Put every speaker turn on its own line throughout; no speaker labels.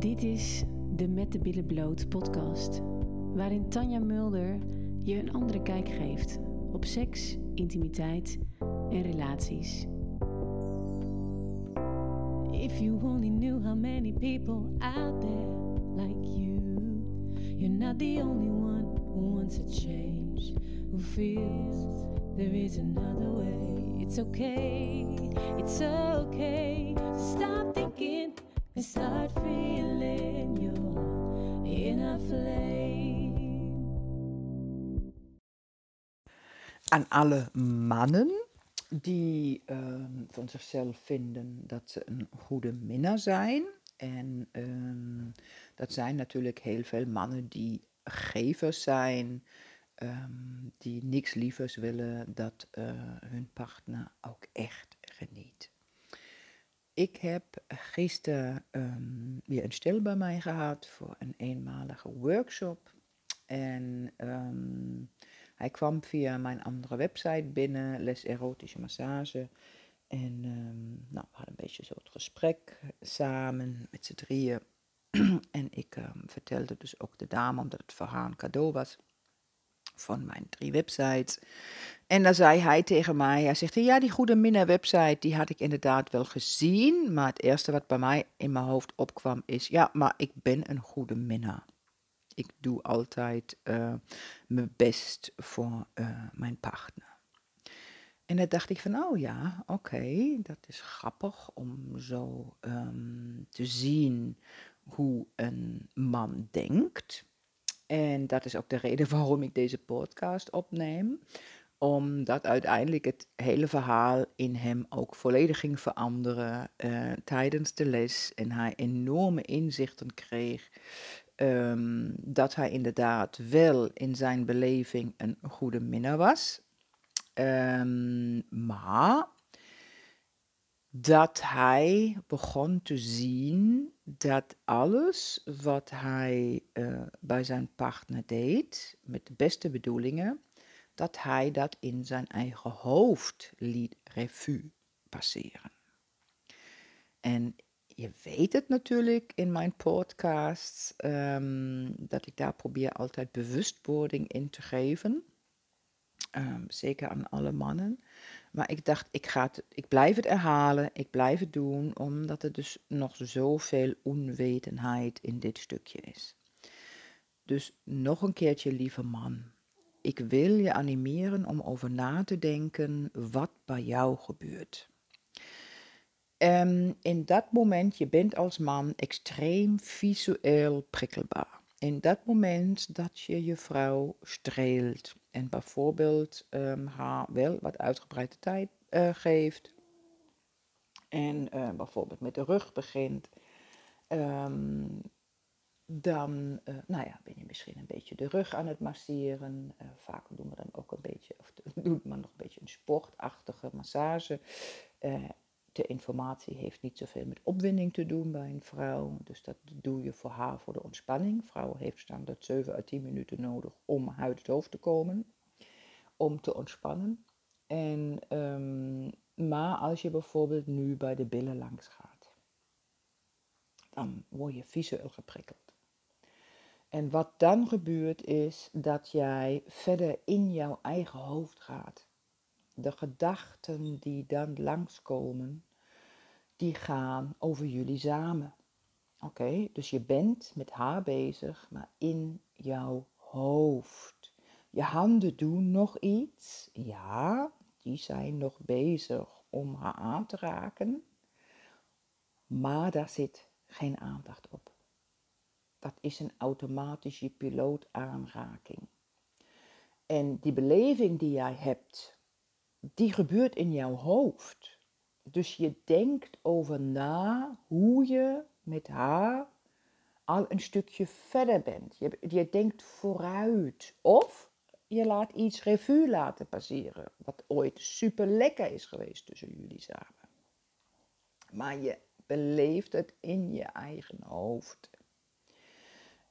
Dit is de Met de Billen Bloot podcast, waarin Tanja Mulder je een andere kijk geeft op seks, intimiteit en relaties. If you only knew how many people out there like you, you're not the only one who wants a change, who feels there is another way. It's okay, it's okay to stop thinking start feeling your inner flame.
aan alle mannen die ehm, van zichzelf vinden dat ze een goede minnaar zijn. En ehm, dat zijn natuurlijk heel veel mannen die gevers zijn, ehm, die niks lievers willen dat eh, hun partner ook echt geniet. Ik heb gisteren ehm, weer een stil bij mij gehad voor een eenmalige workshop. En ehm, hij kwam via mijn andere website binnen, Les Erotische Massage. En ehm, nou, we hadden een beetje zo het gesprek samen met z'n drieën. en ik vertelde dus ook de dame, omdat het voor haar een cadeau was, van mijn drie websites. En dan zei hij tegen mij, hij zegt, ja, die Goede Minna website, die had ik inderdaad wel gezien. Maar het eerste wat bij mij in mijn hoofd opkwam is, ja, maar ik ben een goede minnaar. Ik doe altijd uh, mijn best voor uh, mijn partner. En dan dacht ik van, oh ja, oké, dat is grappig om zo um, te zien hoe een man denkt. En dat is ook de reden waarom ik deze podcast opneem. Omdat uiteindelijk het hele verhaal in hem ook volledig ging veranderen uh, tijdens de les. En hij enorme inzichten kreeg. Um, dat hij inderdaad wel in zijn beleving een goede minnaar was. Um, maar dat hij begon te zien dat alles wat hij uh, bij zijn partner deed, met de beste bedoelingen, dat hij dat in zijn eigen hoofd liet revue passeren. En je weet het natuurlijk in mijn podcasts, um, dat ik daar probeer altijd bewustwording in te geven. Um, zeker aan alle mannen. Maar ik dacht, ik, ga ik blijf het herhalen, ik blijf het doen, omdat er dus nog zoveel onwetendheid in dit stukje is. Dus nog een keertje, lieve man. Ik wil je animeren om over na te denken wat bij jou gebeurt. Um, in dat moment, je bent als man extreem visueel prikkelbaar. In dat moment dat je je vrouw streelt, en bijvoorbeeld um, haar wel wat uitgebreide tijd uh, geeft. En uh, bijvoorbeeld met de rug begint. Um, dan uh, nou ja, ben je misschien een beetje de rug aan het masseren. vaak doen we dan ook een beetje, of doet men nog een beetje een sportachtige massage de informatie heeft niet zoveel met opwinding te doen bij een vrouw. Dus dat doe je voor haar voor de ontspanning. Vrouw heeft standaard 7 à 10 minuten nodig om uit het hoofd te komen. Om te ontspannen. En, um, maar als je bijvoorbeeld nu bij de billen langs gaat, dan word je visueel geprikkeld. En wat dan gebeurt is dat jij verder in jouw eigen hoofd gaat de gedachten die dan langskomen, die gaan over jullie samen. Oké, dus je bent met haar bezig, maar in jouw hoofd. Je handen doen nog iets. Ja, die zijn nog bezig om haar aan te raken. Maar daar zit geen aandacht op. Dat is een automatische pilootaanraking. En die beleving die jij hebt die gebeurt in jouw hoofd. Dus je denkt over na hoe je met haar al een stukje verder bent. Je, denkt vooruit. Of je laat iets revue laten passeren. Wat ooit super lekker is geweest tussen jullie samen. Maar je beleeft het in je eigen hoofd.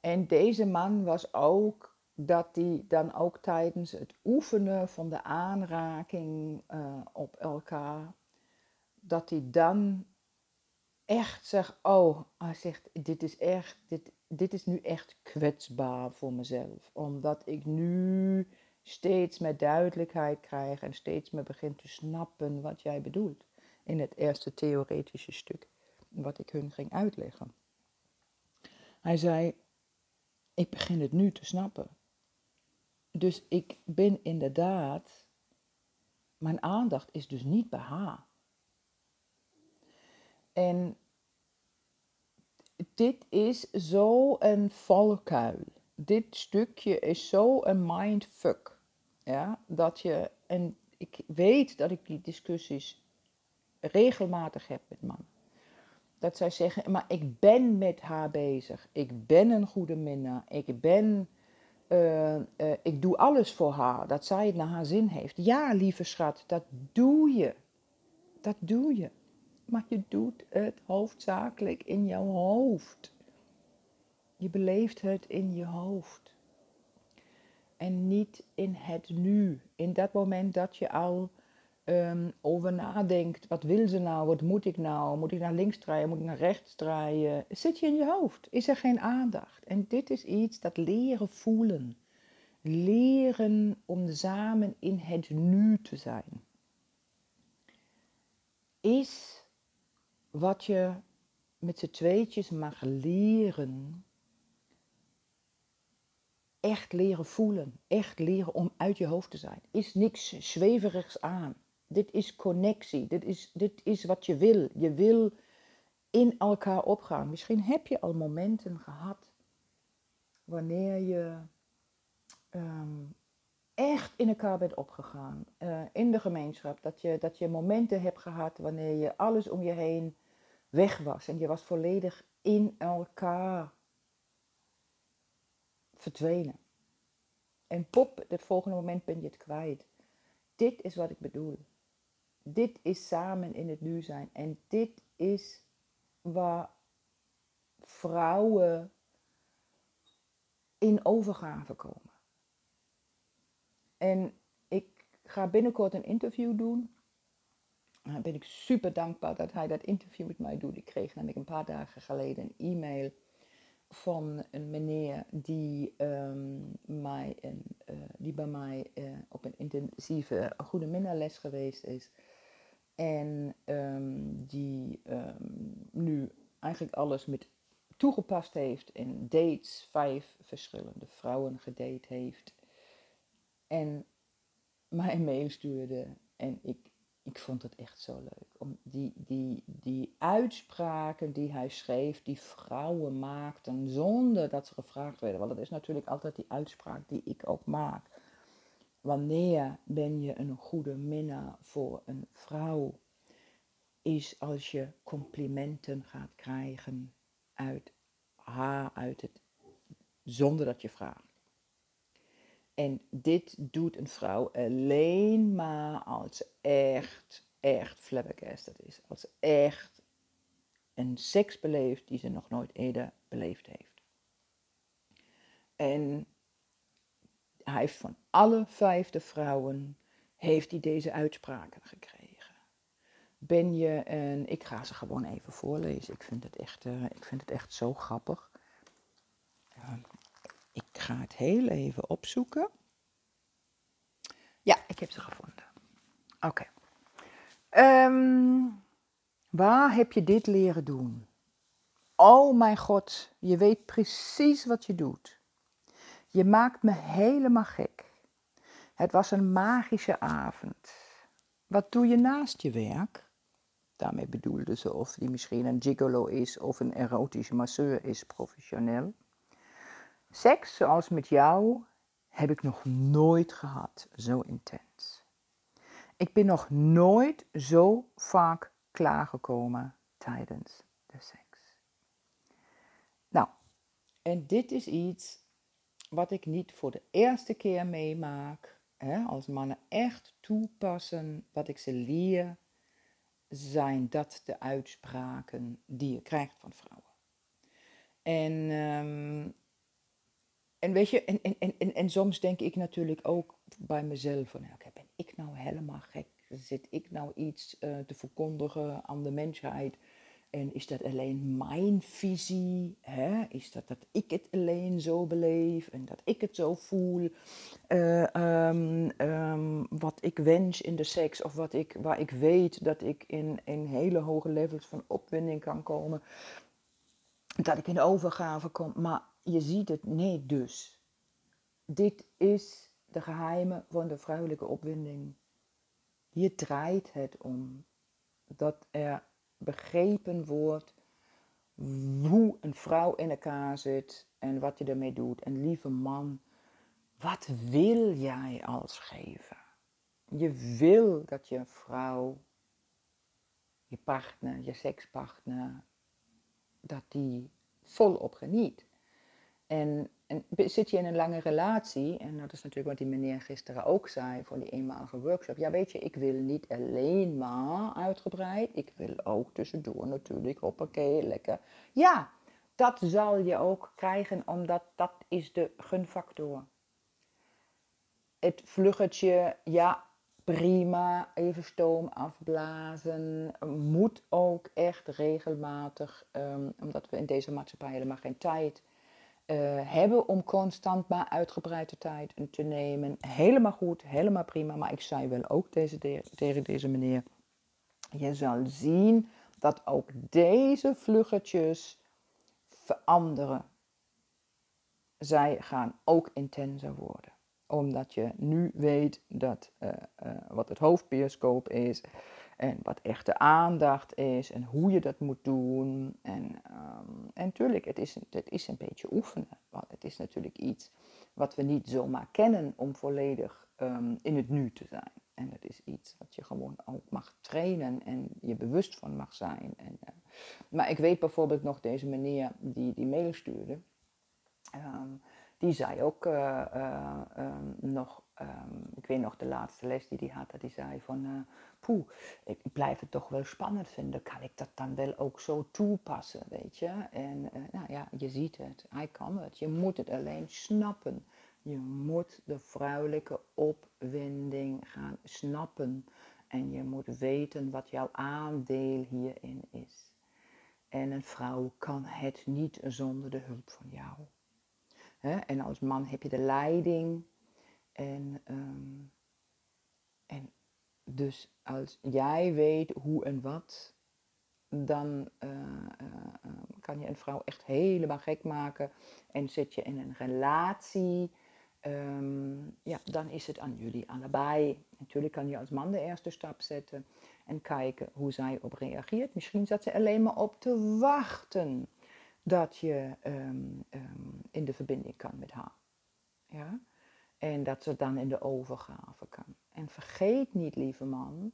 En deze man was ook dat die dan ook tijdens het oefenen van de aanraking uh, op elkaar, dat hij dan echt zeg, oh, hij zegt, dit is echt, dit, dit is nu echt kwetsbaar voor mezelf. Omdat ik nu steeds meer duidelijkheid krijg en steeds meer begin te snappen wat jij bedoelt. In het eerste theoretische stuk, wat ik hun ging uitleggen. Hij zei, ik begin het nu te snappen. Dus ik ben inderdaad, mijn aandacht is dus niet bij haar. En dit is zo een valkuil. Dit stukje is zo een mindfuck. Ja, dat je, en ik weet dat ik die discussies regelmatig heb met mannen. Dat zij zeggen, maar ik ben met haar bezig. Ik ben een goede minnaar. Ik ben, uh, uh, ik doe alles voor haar. Dat zij het naar haar zin heeft. Ja, lieve schat, dat doe je. Dat doe je maar je doet het hoofdzakelijk in jouw hoofd. Je beleeft het in je hoofd. En niet in het nu. In dat moment dat je al um, over nadenkt. Wat wil ze nou? Wat moet ik nou? Moet ik naar links draaien? Moet ik naar rechts draaien? Zit je in je hoofd? Is er geen aandacht? En dit is iets dat leren voelen. Leren om samen in het nu te zijn. Is wat je met z'n tweetjes mag leren, echt leren voelen, echt leren om uit je hoofd te zijn, is niks zweverigs aan. Dit is connectie, dit is, dit is wat je wil. Je wil in elkaar opgaan. Misschien heb je al momenten gehad wanneer je ehm, echt in elkaar bent opgegaan. Uh, in de gemeenschap. Dat je, dat je momenten hebt gehad wanneer je alles om je heen weg was. En je was volledig in elkaar verdwenen. En pop, het volgende moment ben je het kwijt. Dit is wat ik bedoel. Dit is samen in het nu zijn. En dit is waar vrouwen in overgave komen. En ik ga binnenkort een interview doen ben ik super dankbaar dat hij dat interview met mij doet. Ik kreeg namelijk een paar dagen geleden een e-mail van een meneer die, um, mij een, uh, die bij mij uh, op een intensieve goede minnaarles geweest is. En um, die um, nu eigenlijk alles met toegepast heeft en dates, vijf verschillende vrouwen gedate heeft. En mij een mail stuurde en ik ik vond het echt zo leuk. Om die, die, die uitspraken die hij schreef, die vrouwen maakten zonder dat ze gevraagd werden. Want dat is natuurlijk altijd die uitspraak die ik ook maak. Wanneer ben je een goede minnaar voor een vrouw? Is als je complimenten gaat krijgen uit haar, uit het, zonder dat je vraagt. En dit doet een vrouw alleen maar als ze echt, echt flabbergasted is. Als ze echt een seks beleeft die ze nog nooit eerder beleefd heeft. En hij heeft van alle vijfde vrouwen heeft hij deze uitspraken gekregen. Ben je een, ik ga ze gewoon even voorlezen. Ik vind het echt, uh, ik vind het echt zo grappig. Uh, ik ga het heel even opzoeken. Ja, ik heb ze gevonden. Oké. Ehm, waar heb je dit leren doen? Oh mijn God, je weet precies wat je doet. Je maakt me helemaal gek. Het was een magische avond. Wat doe je naast je werk? Daarmee bedoelde ze of die misschien een gigolo is of een erotische masseur is, professioneel. Seks zoals met jou heb ik nog nooit gehad, zo intens. Ik ben nog nooit zo vaak klaargekomen tijdens de seks. Nou, en dit is iets wat ik niet voor de eerste keer meemaak. Hè, als mannen echt toepassen wat ik ze leer, zijn dat de uitspraken die je krijgt van vrouwen. En um, en weet je, en, en, en, en soms denk ik natuurlijk ook bij mezelf van, okay, ben ik nou helemaal gek? Zit ik nou iets uh, te verkondigen aan de mensheid En is dat alleen mijn visie? Hè? Is dat dat ik het alleen zo beleef en dat ik het zo voel? Uh, um, um, wat ik wens in de seks of wat ik, waar ik weet dat ik in, in hele hoge levels van opwinding kan komen. Dat ik in overgave kom. Maar je ziet het, nee dus. Dit is de geheimen van de vrouwelijke opwinding. Hier draait het om. Dat er begrepen wordt hoe een vrouw in elkaar zit en wat je ermee doet. En lieve man, wat wil jij als geven? Je wil dat je vrouw, je partner, je sekspartner, dat die volop geniet. En en zit je in een lange relatie, en dat is natuurlijk wat die meneer gisteren ook zei voor die eenmalige workshop. Ja, weet je, ik wil niet alleen maar uitgebreid, ik wil ook tussendoor natuurlijk, hoppakee, lekker. Ja, dat zal je ook krijgen, omdat dat is de gunfactor. Het vluggetje, ja, prima, even stoom afblazen, moet ook echt regelmatig, um, omdat we in deze maatschappij helemaal geen tijd uh, hebben om constant maar uitgebreide tijd te nemen. Helemaal goed, helemaal prima. Maar ik zei wel ook deze, tegen deze meneer: je zal zien dat ook deze vluggetjes veranderen. Zij gaan ook intenser worden omdat je nu weet dat, uh, uh, wat het hoofdbioscoop is en wat echte aandacht is en hoe je dat moet doen. En, um, en tuurlijk, het is, het is een beetje oefenen. Want het is natuurlijk iets wat we niet zomaar kennen om volledig um, in het nu te zijn. En het is iets wat je gewoon ook mag trainen en je bewust van mag zijn. En, uh, maar ik weet bijvoorbeeld nog deze meneer die die mail stuurde. Um, die zei ook uh, um, nog Um, ik weet nog de laatste les die hij had, dat hij zei van, uh, ik blijf het toch wel spannend vinden. Kan ik dat dan wel ook zo toepassen, weet je? En uh, nou ja, je ziet het, hij kan het. Je moet het alleen snappen. Je moet de vrouwelijke opwinding gaan snappen. En je moet weten wat jouw aandeel hierin is. En een vrouw kan het niet zonder de hulp van jou. En als man heb je de leiding en, um, en dus als jij weet hoe en wat, dan uh, uh, kan je een vrouw echt helemaal gek maken. En zit je in een relatie, um, ja, dan is het aan jullie allebei. Natuurlijk kan je als man de eerste stap zetten en kijken hoe zij op reageert. Misschien zat ze alleen maar op te wachten dat je um, in de verbinding kan met haar. Ja? En dat ze dan in de overgave kan. En vergeet niet, lieve man,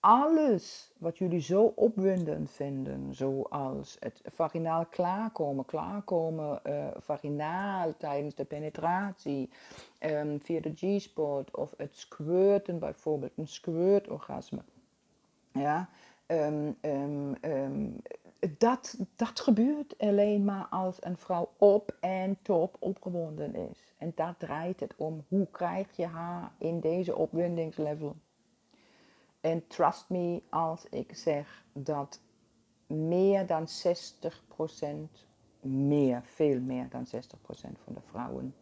alles wat jullie zo opwindend vinden, zoals het vaginaal klaarkomen, klaarkomen uh, vaginaal tijdens de penetratie, um, via de G-spot of het squirten bijvoorbeeld, een squirtorgasme. Ja, um, dat, dat gebeurt alleen maar als een vrouw op en top opgewonden is. En daar draait het om. Hoe krijg je haar in deze opwindingslevel? En trust me als ik zeg dat meer dan 60%, meer, veel meer dan 60% van de vrouwen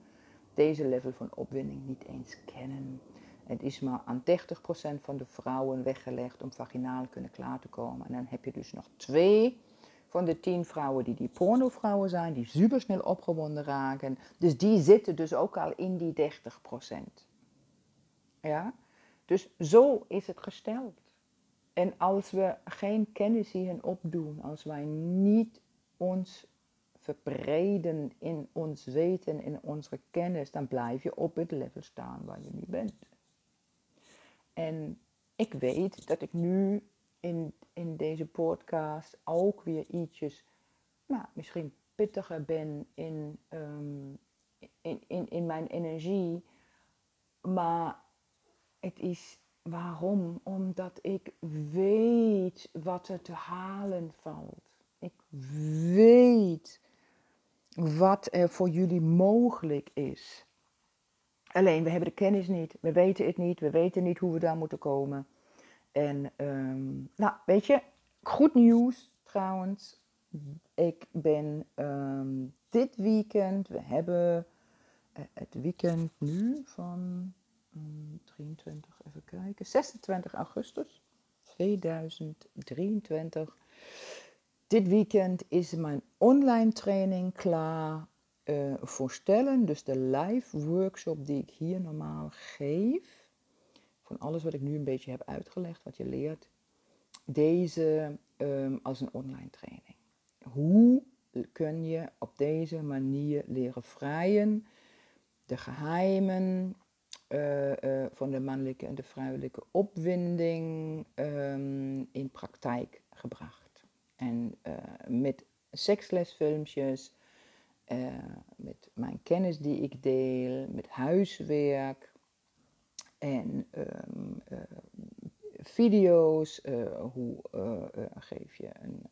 deze level van opwinding niet eens kennen. Het is maar aan 30% van de vrouwen weggelegd om vaginaal kunnen klaar te komen. En dan heb je dus nog twee van de 10 vrouwen die die pornovrouwen zijn, die supersnel opgewonden raken. Dus die zitten dus ook al in die 30%. Ja? Dus zo is het gesteld. En als we geen kennis hierin opdoen, als wij niet ons verbreden in ons weten, in onze kennis, dan blijf je op het level staan waar je nu bent. En ik weet dat ik nu in, in deze podcast ook weer ietsjes, nou, misschien pittiger ben in, um, in, in, in mijn energie. Maar het is waarom? Omdat ik weet wat er te halen valt. Ik weet wat er voor jullie mogelijk is. Alleen we hebben de kennis niet, we weten het niet, we weten niet hoe we daar moeten komen. En um, nou, weet je, goed nieuws. trouwens, ik ben ehm, dit weekend, we hebben eh, het weekend nu van 23, mm, even kijken, 26 augustus 2023. Dit weekend is mijn online training klaar uh, voorstellen. Dus de live workshop die ik hier normaal geef. Van alles wat ik nu een beetje heb uitgelegd, wat je leert. Deze um, als een online training. Hoe kun je op deze manier leren vrijen? De geheimen uh, uh, van de mannelijke en de vrouwelijke opwinding um, in praktijk gebracht. En uh, met sekslesfilmpjes, met mijn kennis die ik deel, met huiswerk en um, video's. hoe geef je een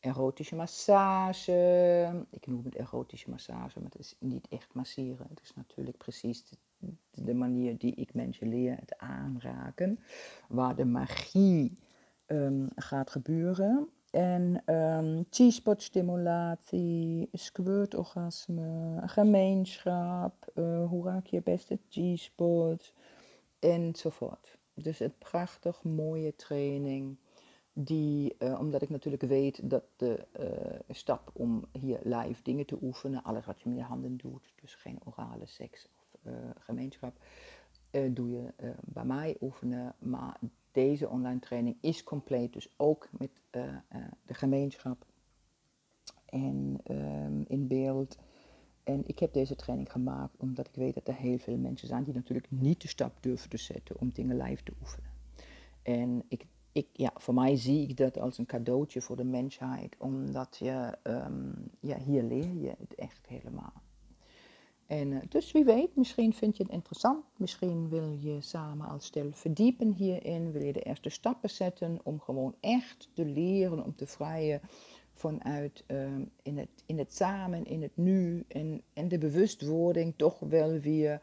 erotische massage. Ik noem het erotische massage, maar het is niet echt masseren. Het is natuurlijk precies de, manier die ik mensen leer, het aanraken, waar de magie um, gaat gebeuren. En um, G-spot stimulatie, squirt-orgasme, gemeenschap, uh, hoe raak je best het G-spot enzovoort. Dus een prachtig mooie training die, uh, omdat ik natuurlijk weet dat de uh, stap om hier live dingen te oefenen, alles wat je met je handen doet, dus geen orale seks of gemeenschap, doe je bij mij oefenen. Maar deze online training is compleet, dus ook met de gemeenschap en um, in beeld. En ik heb deze training gemaakt omdat ik weet dat er heel veel mensen zijn die natuurlijk niet de stap durven te zetten om dingen live te oefenen. En ik ik, ja, voor mij zie ik dat als een cadeautje voor de mensheid, omdat je, um, ja, hier leer je het echt helemaal. En, uh, dus wie weet, misschien vind je het interessant, misschien wil je samen als stel verdiepen hierin, wil je de eerste stappen zetten om gewoon echt te leren, om te vrijen vanuit um, in, het, in het samen, in het nu. En, en de bewustwording toch wel weer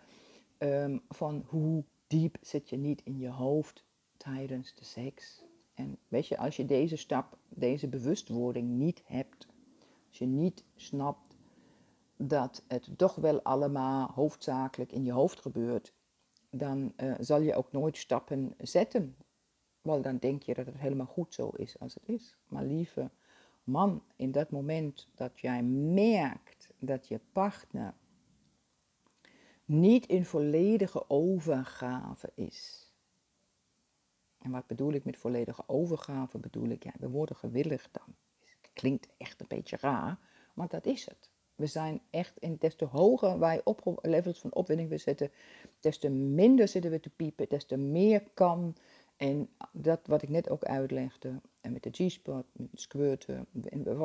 um, van hoe diep zit je niet in je hoofd tijdens de seks. En weet je, als je deze stap, deze bewustwording niet hebt, als je niet snapt dat het toch wel allemaal hoofdzakelijk in je hoofd gebeurt, dan uh, zal je ook nooit stappen zetten. Want dan denk je dat het helemaal goed zo is als het is. Maar lieve man, in dat moment dat jij merkt dat je partner niet in volledige overgave is, en wat bedoel ik met volledige overgave? Bedoel ik, ja, we worden gewillig dan. Klinkt echt een beetje raar, maar dat is het. We zijn echt, in, des te hoger wij op levels van opwinding we zitten, des te minder zitten we te piepen, des te meer kan. En dat wat ik net ook uitlegde, en met de G-spot, met squirten,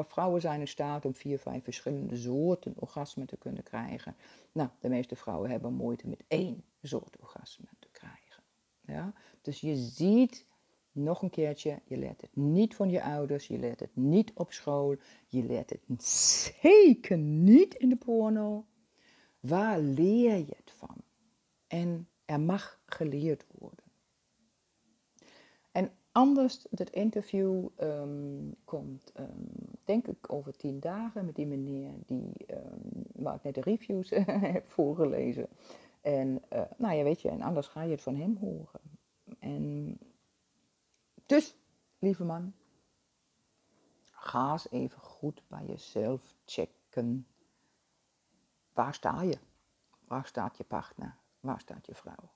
vrouwen zijn in staat om vier, vijf verschillende soorten orgasmen te kunnen krijgen. Nou, de meeste vrouwen hebben moeite met één soort orgasme te krijgen. Ja? Dus je ziet, nog een keertje, je leert het niet van je ouders, je leert het niet op school, je leert het zeker niet in de porno. Waar leer je het van? En er mag geleerd worden. En anders, het interview um, komt, um, denk ik, over tien dagen met die meneer die, um, waar ik net de reviews heb voorgelezen. En uh, nou ja, weet je, en anders ga je het van hem horen. En dus, lieve man, ga eens even goed bij jezelf checken. Waar sta je? Waar staat je partner? Waar staat je vrouw?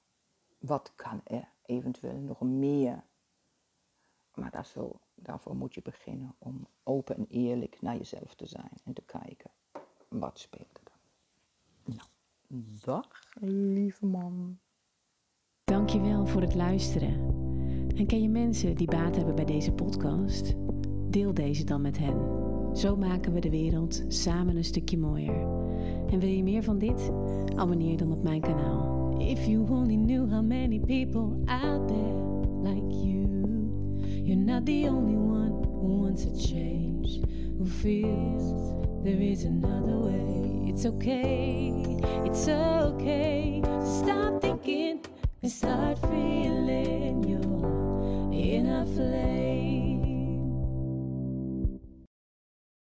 Wat kan er eventueel nog meer? Maar zo, daarvoor moet je beginnen om open en eerlijk naar jezelf te zijn en te kijken. Wat speelt er dan? Nou. Dag, lieve man.
Dankjewel voor het luisteren. En ken je mensen die baat hebben bij deze podcast? Deel deze dan met hen. Zo maken we de wereld samen een stukje mooier. En wil je meer van dit? Abonneer dan op mijn kanaal. If you only knew how many people out there like you. You're not the only one who wants a change, who feels there is another way. It's okay, it's okay to stop thinking and start feeling your inner flame.